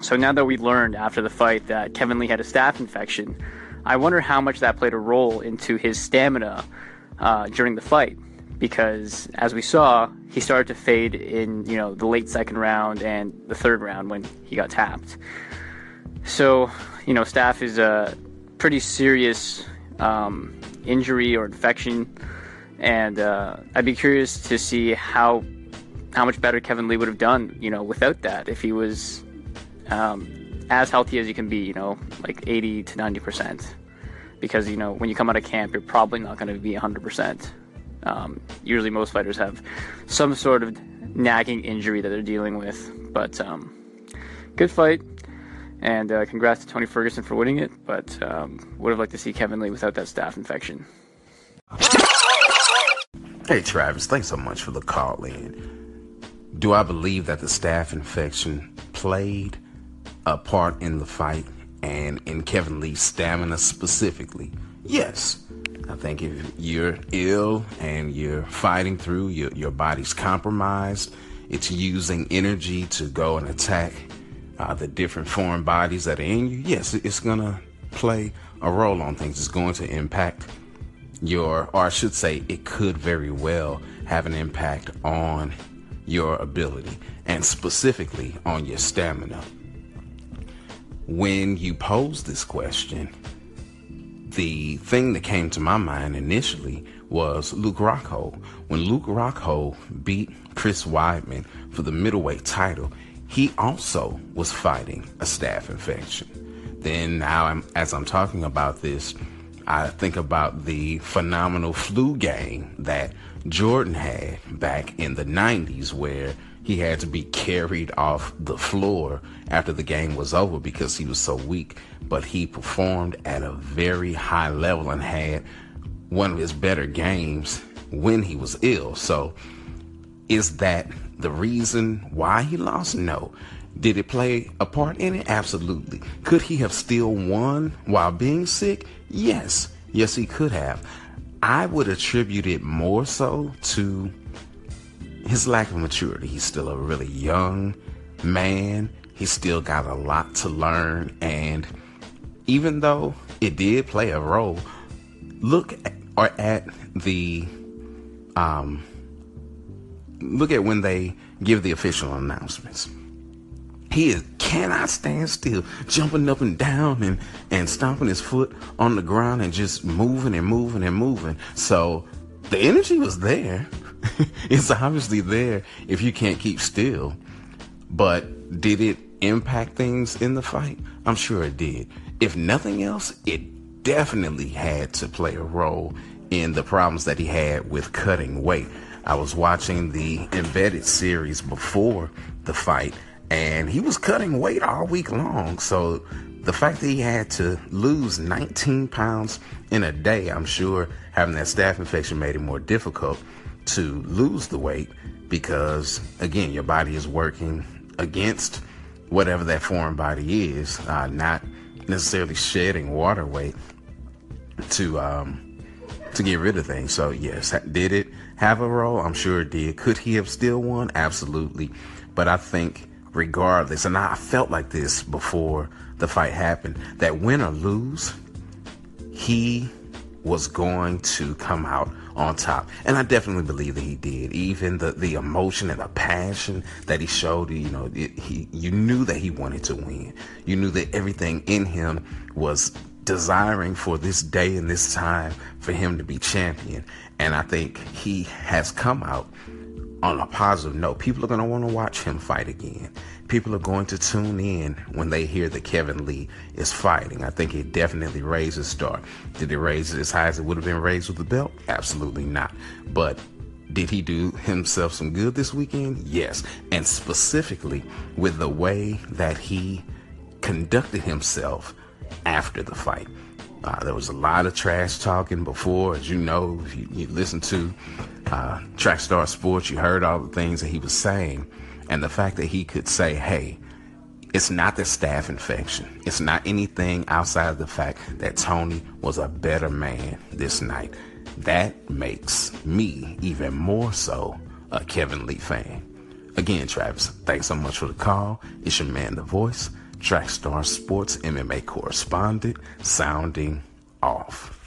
So now that we learned after the fight that Kevin Lee had a staph infection, I wonder how much that played a role into his stamina uh, during the fight. Because as we saw, he started to fade in you know the late second round and the third round when he got tapped. So you know, staph is a pretty serious um, injury or infection, and uh, I'd be curious to see how how much better Kevin Lee would have done, you know, without that if he was um, as healthy as you can be, you know, like 80 to 90 percent. Because you know, when you come out of camp, you're probably not going to be 100 percent. Um, usually, most fighters have some sort of nagging injury that they're dealing with. But um, good fight, and uh, congrats to Tony Ferguson for winning it. But um, would have liked to see Kevin Lee without that staph infection. Hey Travis, thanks so much for the call in. Do I believe that the staph infection played a part in the fight and in Kevin Lee's stamina specifically? Yes. I think if you're ill and you're fighting through, your, your body's compromised, it's using energy to go and attack uh, the different foreign bodies that are in you. Yes, it's going to play a role on things. It's going to impact your, or I should say, it could very well have an impact on your ability and specifically on your stamina. When you pose this question, the thing that came to my mind initially was Luke Rockhold. When Luke Rockhold beat Chris Weidman for the middleweight title, he also was fighting a staph infection. Then now, I'm, as I'm talking about this, I think about the phenomenal flu game that Jordan had back in the 90s, where he had to be carried off the floor after the game was over because he was so weak. But he performed at a very high level and had one of his better games when he was ill. So, is that the reason why he lost? No. Did it play a part in it? Absolutely. Could he have still won while being sick? Yes. Yes, he could have. I would attribute it more so to his lack of maturity. He's still a really young man. He's still got a lot to learn. And even though it did play a role, look at, or at the um, look at when they give the official announcements. He is, cannot stand still, jumping up and down and, and stomping his foot on the ground and just moving and moving and moving. So the energy was there. it's obviously there if you can't keep still. But did it impact things in the fight? I'm sure it did. If nothing else, it definitely had to play a role in the problems that he had with cutting weight. I was watching the embedded series before the fight, and he was cutting weight all week long. So the fact that he had to lose 19 pounds in a day, I'm sure having that staph infection made it more difficult to lose the weight because, again, your body is working against whatever that foreign body is, uh, not necessarily shedding water weight to um, to get rid of things. So yes, did it have a role? I'm sure it did. Could he have still won? Absolutely. But I think regardless, and I felt like this before the fight happened, that win or lose, he was going to come out on top. And I definitely believe that he did. Even the, the emotion and the passion that he showed, you know, it, he, you knew that he wanted to win. You knew that everything in him was desiring for this day and this time for him to be champion. And I think he has come out on a positive note. People are going to want to watch him fight again. People are going to tune in when they hear that Kevin Lee is fighting. I think it definitely raised his star. Did it raise it as high as it would have been raised with the belt? Absolutely not. But did he do himself some good this weekend? Yes. And specifically with the way that he conducted himself after the fight. Uh, there was a lot of trash talking before, as you know, if you, you listen to uh, Trackstar Sports, you heard all the things that he was saying. And the fact that he could say, hey, it's not the staph infection. It's not anything outside of the fact that Tony was a better man this night. That makes me even more so a Kevin Lee fan. Again, Travis, thanks so much for the call. It's your man, The Voice. Trackstar Sports MMA correspondent, sounding off.